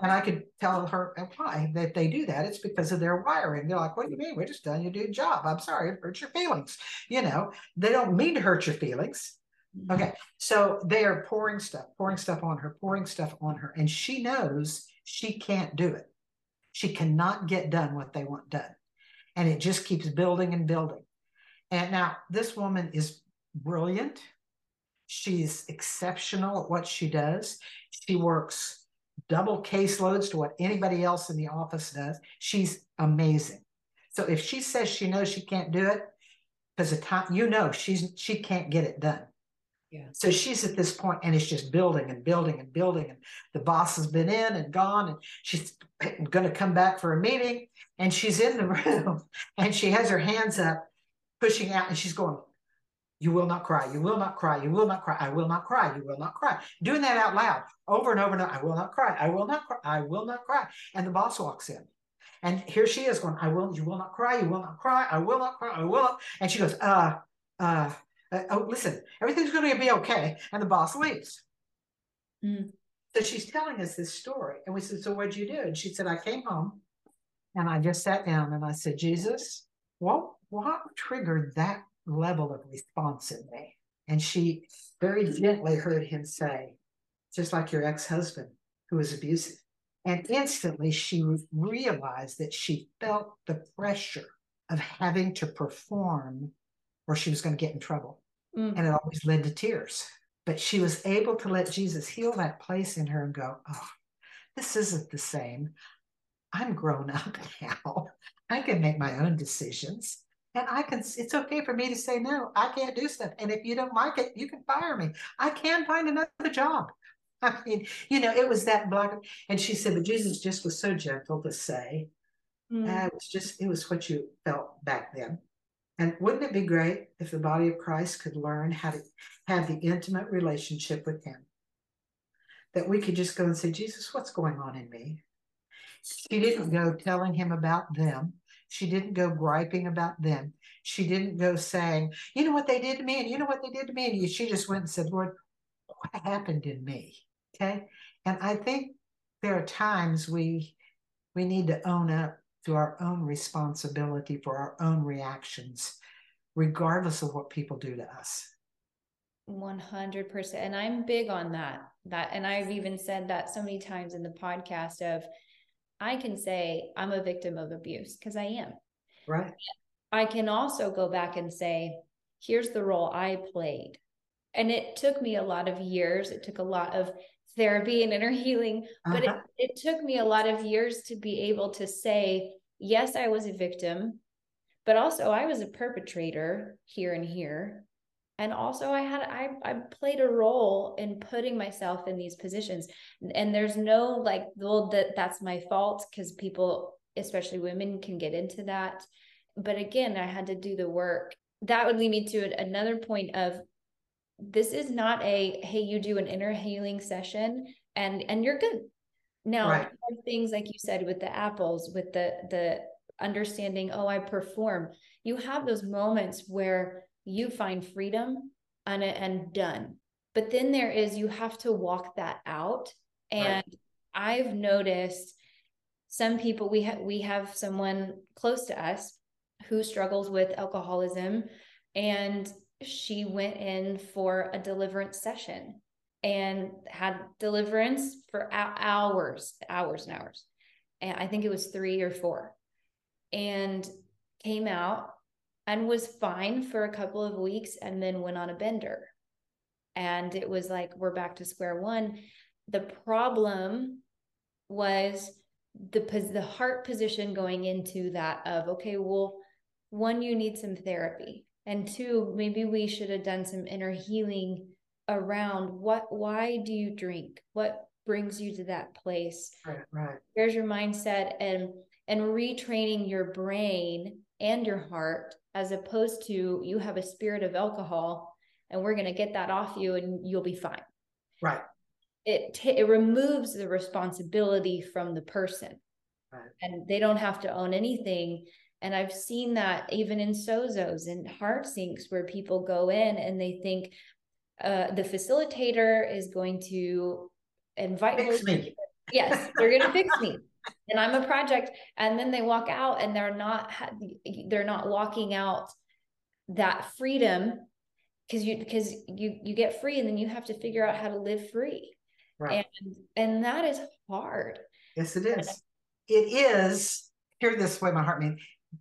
And I could tell her why that they do that. It's because of their wiring. They're like, what do you mean? We're just telling you do a job. I'm sorry, it hurts your feelings. You know, they don't mean to hurt your feelings. Mm-hmm. Okay. So they are pouring stuff, pouring stuff on her, pouring stuff on her. And she knows she can't do it. She cannot get done what they want done. And it just keeps building and building. And now this woman is brilliant. She's exceptional at what she does. She works double caseloads to what anybody else in the office does. She's amazing. So if she says she knows she can't do it, because the time you know she's she can't get it done. Yeah. So she's at this point and it's just building and building and building. And the boss has been in and gone and she's going to come back for a meeting. And she's in the room and she has her hands up, pushing out, and she's going, You will not cry. You will not cry. You will not cry. I will not cry. You will not cry. Doing that out loud over and over and over. I will not cry. I will not cry. I will not cry. And the boss walks in. And here she is going, I will, you will not cry. You will not cry. I will not cry. I will not. And she goes, uh, uh, uh, oh, listen, everything's going to be okay. And the boss leaves. Mm. So she's telling us this story. And we said, So what'd you do? And she said, I came home and I just sat down and I said, Jesus, what, what triggered that level of response in me? And she very gently heard him say, just like your ex husband who was abusive. And instantly she realized that she felt the pressure of having to perform or she was going to get in trouble. Mm. And it always led to tears. But she was able to let Jesus heal that place in her and go, oh, this isn't the same. I'm grown up now. I can make my own decisions. And I can, it's okay for me to say, no, I can't do stuff. And if you don't like it, you can fire me. I can find another job. I mean, you know, it was that black. And she said, but Jesus just was so gentle to say. Mm. And it was just, it was what you felt back then. And wouldn't it be great if the body of Christ could learn how to have the intimate relationship with Him? That we could just go and say, Jesus, what's going on in me? She didn't go telling him about them. She didn't go griping about them. She didn't go saying, you know what they did to me, and you know what they did to me. And she just went and said, Lord, what happened in me? Okay. And I think there are times we we need to own up to our own responsibility for our own reactions, regardless of what people do to us. 100% and i'm big on that that and i've even said that so many times in the podcast of i can say i'm a victim of abuse because i am. Right. I can also go back and say here's the role i played. And it took me a lot of years. It took a lot of therapy and inner healing but uh-huh. it, it took me a lot of years to be able to say yes i was a victim but also i was a perpetrator here and here and also i had i i played a role in putting myself in these positions. And there's no like well that that's my fault because people especially women can get into that. But again i had to do the work. That would lead me to another point of this is not a hey you do an inner healing session and and you're good. Now right. things like you said with the apples with the the understanding oh i perform. You have those moments where you find freedom and and done. But then there is you have to walk that out. And right. i've noticed some people we have we have someone close to us who struggles with alcoholism and she went in for a deliverance session and had deliverance for hours hours and hours. And i think it was 3 or 4 and came out and was fine for a couple of weeks and then went on a bender. And it was like, we're back to square one. The problem was the the heart position going into that of okay well one you need some therapy and two maybe we should have done some inner healing around what why do you drink what brings you to that place right right where's your mindset and and retraining your brain and your heart as opposed to you have a spirit of alcohol and we're going to get that off you and you'll be fine. Right. It t- it removes the responsibility from the person. Right. and they don't have to own anything. And i've seen that even in sozos and heart syncs where people go in and they think uh, the facilitator is going to invite fix me. yes they're going to fix me and I'm a project. And then they walk out and they're not, they're not walking out that freedom because you, because you, you get free and then you have to figure out how to live free. Right. And, and that is hard. Yes, it is. It is. Hear this way my heart means,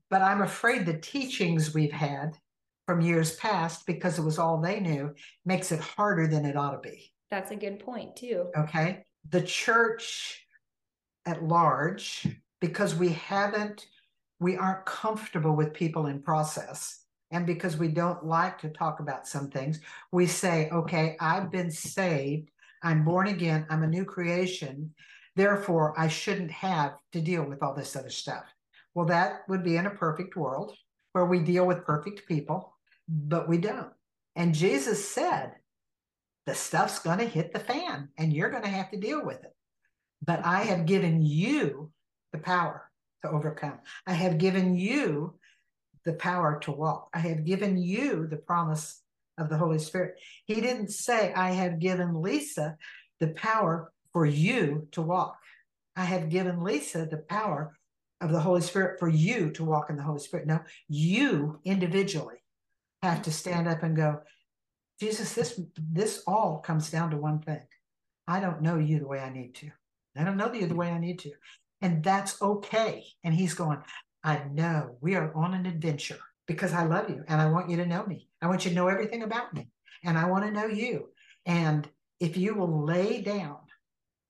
but I'm afraid the teachings we've had from years past, because it was all they knew, makes it harder than it ought to be. That's a good point, too. Okay. The church at large because we haven't we aren't comfortable with people in process. And because we don't like to talk about some things we say okay i've been saved. I'm born again. I'm a new creation. Therefore i shouldn't have to deal with all this other stuff. Well that would be in a perfect world where we deal with perfect people but we don't. And jesus said the stuff's going to hit the fan and you're going to have to deal with it but I have given you the power to overcome. I have given you the power to walk. I have given you the promise of the Holy Spirit. He didn't say, I have given Liza the power for you to walk. I have given Liza the power of the Holy Spirit for you to walk in the Holy Spirit. No, you individually have to stand up and go, Jesus, this this all comes down to one thing. I don't know you the way I need to. I don't know you the way I need to. And that's okay. And he's going, I know we are on an adventure because I love you and I want you to know me. I want you to know everything about me and I want to know you. And if you will lay down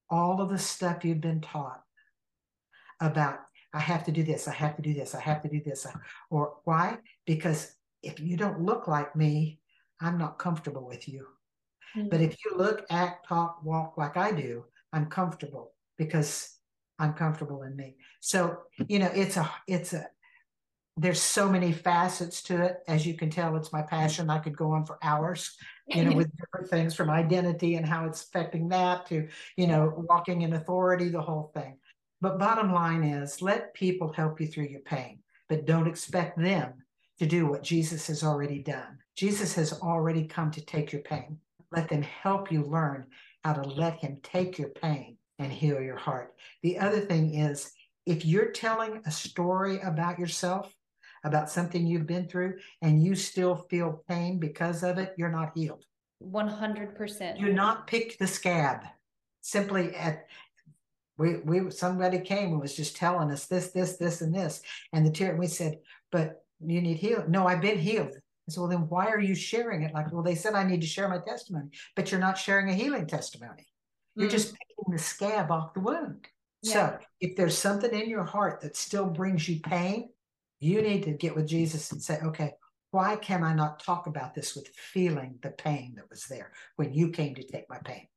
all of the stuff you've been taught about, I have to do this, I have to do this, I have to do this, or why? Because if you don't look like me, I'm not comfortable with you. Mm-hmm. But if you look, act, talk, walk like I do, I'm comfortable because I'm comfortable in me. So, you know, it's a, it's a, there's so many facets to it. As you can tell, it's my passion. I could go on for hours, you know, with different things from identity and how it's affecting that to, you know, walking in authority, the whole thing. But bottom line is let people help you through your pain, but don't expect them to do what Jesus has already done. Jesus has already come to take your pain. Let them help you learn how to let him take your pain and heal your heart. The other thing is, if you're telling a story about yourself, about something you've been through, and you still feel pain because of it, you're not healed. 100%. Do not pick the scab. Simply at we we somebody came and was just telling us this, this, this, and this, and the tear. And we said, "But you need healing." No, I've been healed. I said, "Well, then why are you sharing it?" Like, well, they said I need to share my testimony, but you're not sharing a healing testimony. You're mm-hmm. just picking the scab off the wound. Yeah. So if there's something in your heart that still brings you pain, you need to get with Jesus and say, okay, why can I not talk about this with feeling the pain that was there when you came to take my pain?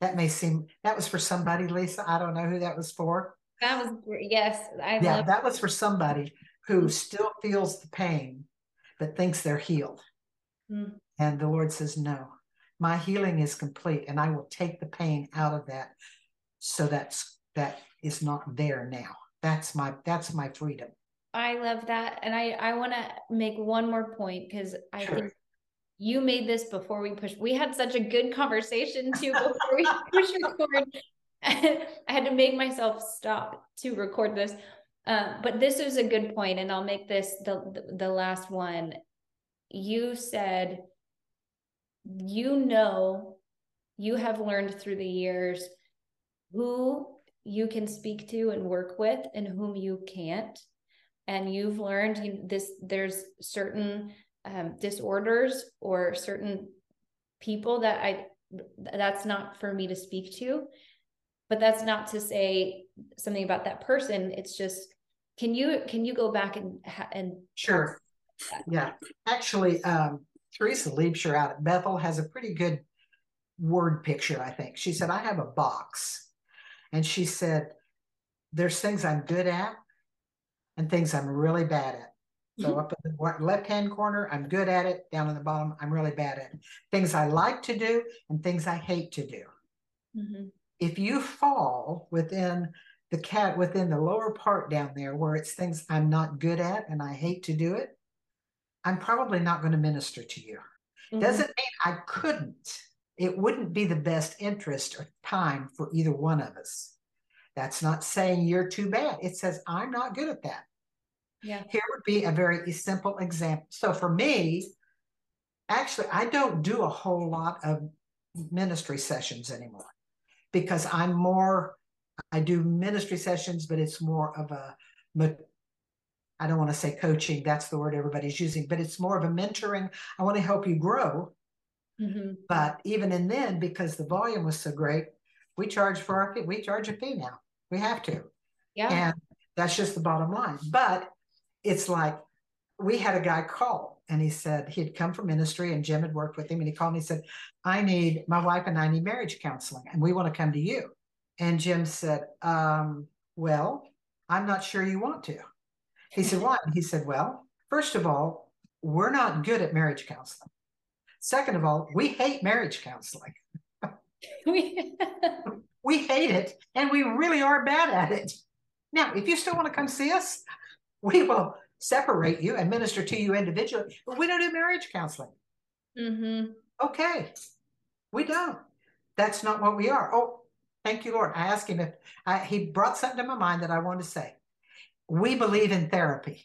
That may seem that was for somebody, Liza. I don't know who that was for. That was yes, I yeah, that was for somebody who mm-hmm. still feels the pain but thinks they're healed. Mm. And the Lord says, No, my healing is complete and I will take the pain out of that so that's that is not there now. That's my that's my freedom. I love that. And I I want to make one more point because I sure. think you made this before we pushed. We had such a good conversation too before we push record. I had to make myself stop to record this. Uh, but this is a good point, and I'll make this the the last one. You said you know you have learned through the years who you can speak to and work with and whom you can't. And you've learned you, this there's certain um, disorders or certain people that i that's not for me to speak to. But that's not to say something about that person. It's just can you can you go back and and sure. yeah. Actually um teresa liebscher out at bethel has a pretty good word picture i think she said i have a box and she said there's things i'm good at and things I'm really bad at. So mm-hmm. up in the left hand corner, I'm good at it. Down in the bottom, I'm really bad at it. Things I like to do and things I hate to do. Mm-hmm. If you fall within the cat within the lower part down there where it's things I'm not good at and I hate to do it, I'm probably not going to minister to you. Mm-hmm. Doesn't mean I couldn't. It wouldn't be the best interest or time for either one of us. That's not saying you're too bad. It says, I'm not good at that. Yeah. Here would be a very simple example. So for me, actually, I don't do a whole lot of ministry sessions anymore because I'm more, I do ministry sessions, but it's more of a, I don't want to say coaching, that's the word everybody's using, but it's more of a mentoring. I want to help you grow. Mm-hmm. But even in then, because the volume was so great, we charge for our fee. We charge a fee now. We have to. Yeah. And that's just the bottom line. But it's like we had a guy call and he said he had come from ministry and Jim had worked with him and he called me and said, I need my wife and I need marriage counseling and we want to come to you. And Jim said, um, Well, I'm not sure you want to. He said, Why? He said, Well, first of all, we're not good at marriage counseling. Second of all, we hate marriage counseling. we hate it and we really are bad at it. Now, if you still want to come see us, we will separate you and minister to you individually, but we don't do marriage counseling. Mm-hmm. Okay, we don't. That's not what we are. Oh, thank you, Lord. I asked him if I, he brought something to my mind that I wanted to say. We believe in therapy,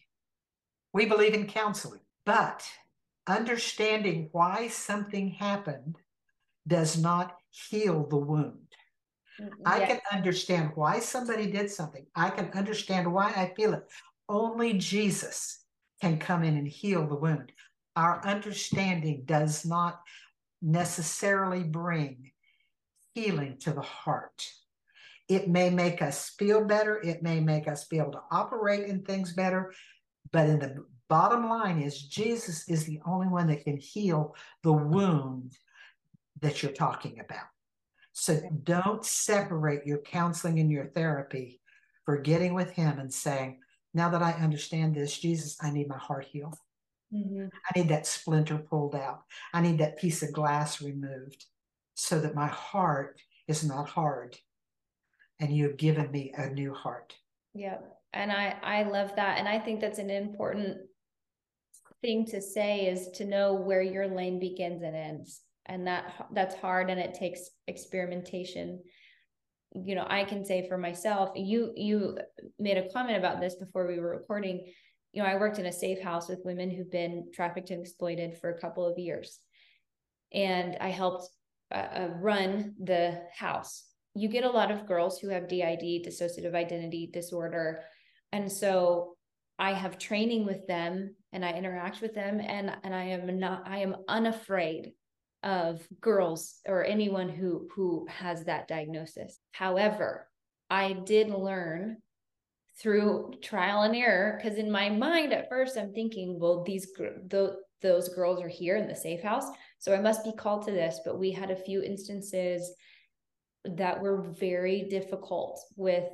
we believe in counseling, but understanding why something happened does not heal the wound. I can understand why somebody did something. I can understand why I feel it. Only Jesus can come in and heal the wound. Our understanding does not necessarily bring healing to the heart. It may make us feel better, it may make us be able to operate in things better, but in the bottom line is Jesus is the only one that can heal the wound that you're talking about. So don't separate your counseling and your therapy for getting with him and saying, now that I understand this, Jesus, I need my heart healed. Mm-hmm. I need that splinter pulled out. I need that piece of glass removed so that my heart is not hard. And you have given me a new heart. Yeah. And I, I love that. And I think that's an important thing to say is to know where your lane begins and ends. And that that's hard and it takes experimentation you know i can say for myself you you made a comment about this before we were recording you know i worked in a safe house with women who've been trafficked and exploited for a couple of years and i helped uh, uh run the house you get a lot of girls who have did dissociative identity disorder. And so i have training with them and i interact with them and and i am not i am unafraid of girls or anyone who who has that diagnosis. However i did learn through trial and error because in my mind at first i'm thinking well these th- those girls are here in the safe house so i must be called to this. But we had a few instances that were very difficult with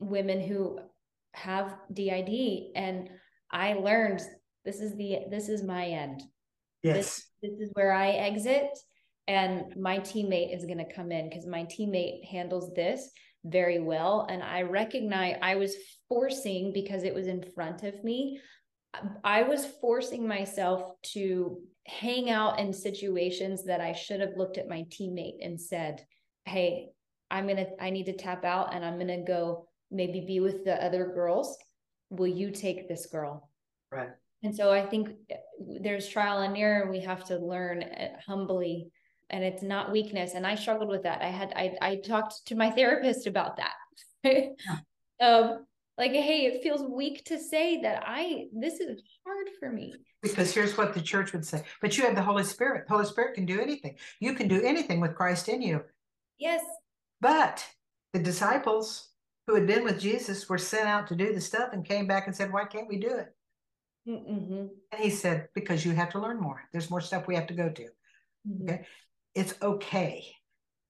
women who have DID and I learned this is the this is my end. Yes. This, this is where I exit and my teammate is going to come in because my teammate handles this very well. And i recognize i was forcing because it was in front of me i was forcing myself to hang out in situations that i should have looked at my teammate and said hey i'm going to i need to tap out and i'm going to go maybe be with the other girls will you take this girl right and so I think eh, there's trial and error. And we have to learn eh, humbly, and it's not weakness. And I struggled with that. I had I I talked to my therapist about that. yeah. um, like, hey, it feels weak to say that I this is hard for me. Because here's what the church would say. But you have the Holy Spirit. The Holy Spirit can do anything. You can do anything with Christ in you. Yes. But the disciples who had been with Jesus were sent out to do the stuff and came back and said, Why can't we do it? Mm-hmm. And he said, because you have to learn more. There's more stuff we have to go to. Mm-hmm. Okay. It's okay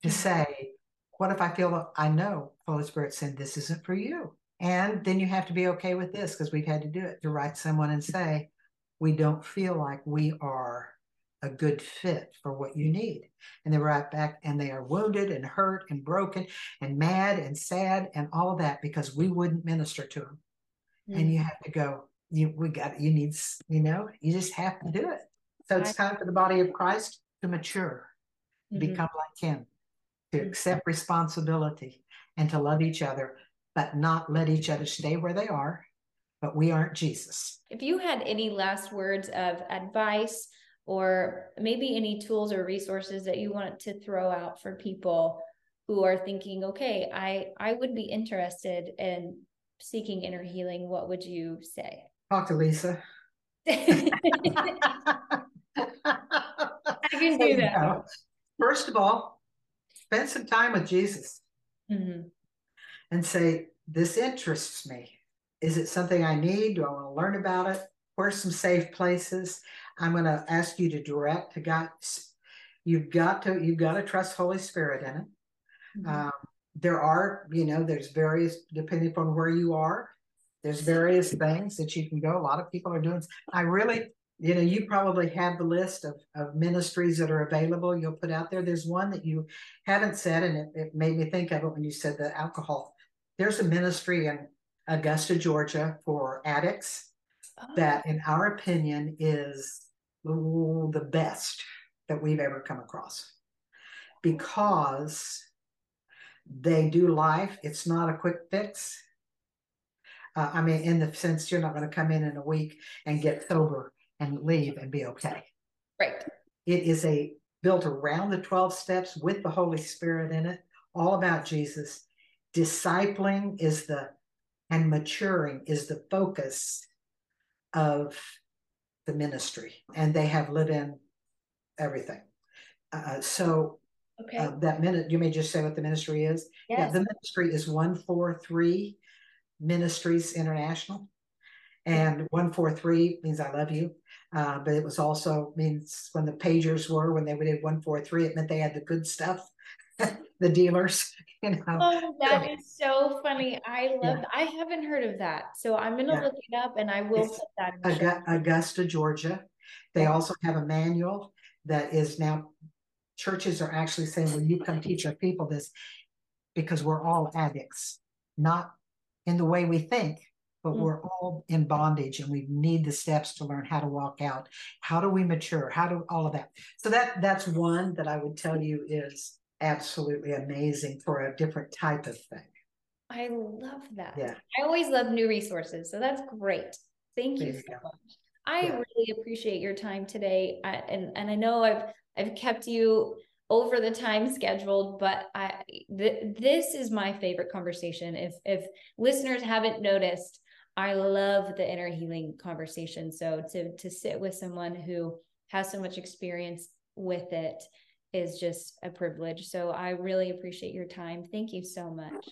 to mm-hmm. say, what if I feel I know Holy Spirit said this isn't for you? And then you have to be okay with this because we've had to do it to write someone and say, we don't feel like we are a good fit for what you need. And they write back and they are wounded and hurt and broken and mad and sad and all of that because we wouldn't minister to them. Mm-hmm. And you have to go, you we got you need you know you just have to do it so it's time for the body of christ to mature to mm-hmm. become like him to mm-hmm. accept responsibility and to love each other but not let each other stay where they are but we aren't jesus if you had any last words of advice or maybe any tools or resources that you want to throw out for people who are thinking okay i i would be interested in seeking inner healing what would you say Talk to Liza. I can do that. First of all, spend some time with Jesus mm-hmm. and say, This interests me. Is it something I need? Do I want to learn about it? Where's some safe places? I'm going to ask you to direct to God. You've got to you've got to trust Holy Spirit in it. Mm-hmm. Um, there are, you know, there's various depending upon where you are. There's various things that you can go. A lot of people are doing. I really, you know, you probably have the list of, of ministries that are available. You'll put out there. There's one that you haven't said, and it, it made me think of it when you said the alcohol. There's a ministry in Augusta, Georgia, for addicts oh. that, in our opinion, is the best that we've ever come across because they do life. It's not a quick fix. Uh, I mean, in the sense you're not going to come in in a week and get sober and leave and be okay. Right. It is a built around the 12 steps with the Holy Spirit in it, all about Jesus. Discipling is the and maturing is the focus of the ministry, and they have lit in everything. Uh, so okay. Uh, that minute, you may just say what the ministry is. Yes. Yeah, the ministry is one four three Ministries International. And one four three means I love you. Uh, but it was also means when the pagers were when they did one four three, it meant they had the good stuff. the dealers, you know. Oh, that is so funny. I love. Yeah. I haven't heard of that, so I'm gonna yeah. look it up and I will it's put that. in Augusta, Georgia. They also have a manual that is now. Churches are actually saying, "Will you come teach our people this?" Because we're all addicts, not in the way we think, but mm-hmm. we're all in bondage and we need the steps to learn how to walk out how do we mature how do all of that so that that's one that i would tell you is absolutely amazing for a different type of thing i love that yeah i always love new resources so that's great thank you, you so go. much i yeah. really appreciate your time today I, and and i know i've i've kept you over the time scheduled but i th- this is my favorite conversation if if listeners haven't noticed I love the inner healing conversation. So to to sit with someone who has so much experience with it is just a privilege. So I really appreciate your time. Thank you so much.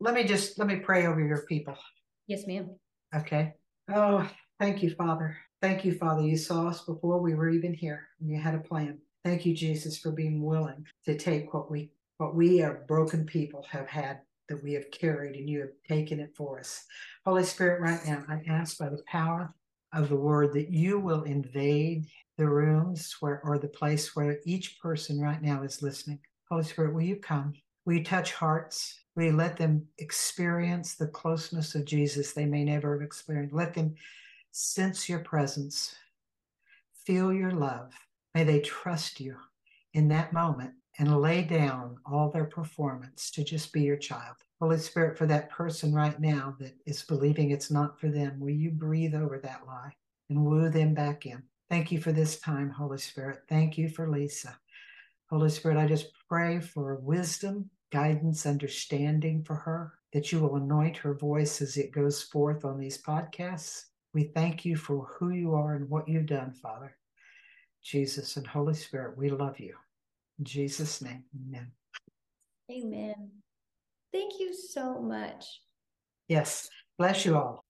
Let me just let me pray over your people. Yes, ma'am. Okay. Oh, thank you, Father. Thank you, Father. You saw us before we were even here and you had a plan. Thank you, Jesus, for being willing to take what we what we are broken people have had that we have carried and you have taken it for us. Holy Spirit, right now, I ask by the power of the word that you will invade the rooms where or the place where each person right now is listening. Holy Spirit, will you come? Will you touch hearts? Will you let them experience the closeness of Jesus they may never have experienced? Let them sense your presence, feel your love. May they trust you in that moment and lay down all their performance to just be your child. Holy Spirit, for that person right now that is believing it's not for them, will you breathe over that lie and woo them back in? Thank you for this time, Holy Spirit. Thank you for Liza. Holy Spirit, I just pray for wisdom, guidance, understanding for her, that you will anoint her voice as it goes forth on these podcasts. We thank you for who you are and what you've done, Father. Jesus and Holy Spirit, we love you. In Jesus' name, amen. Amen. Thank you so much. Yes. Bless you all.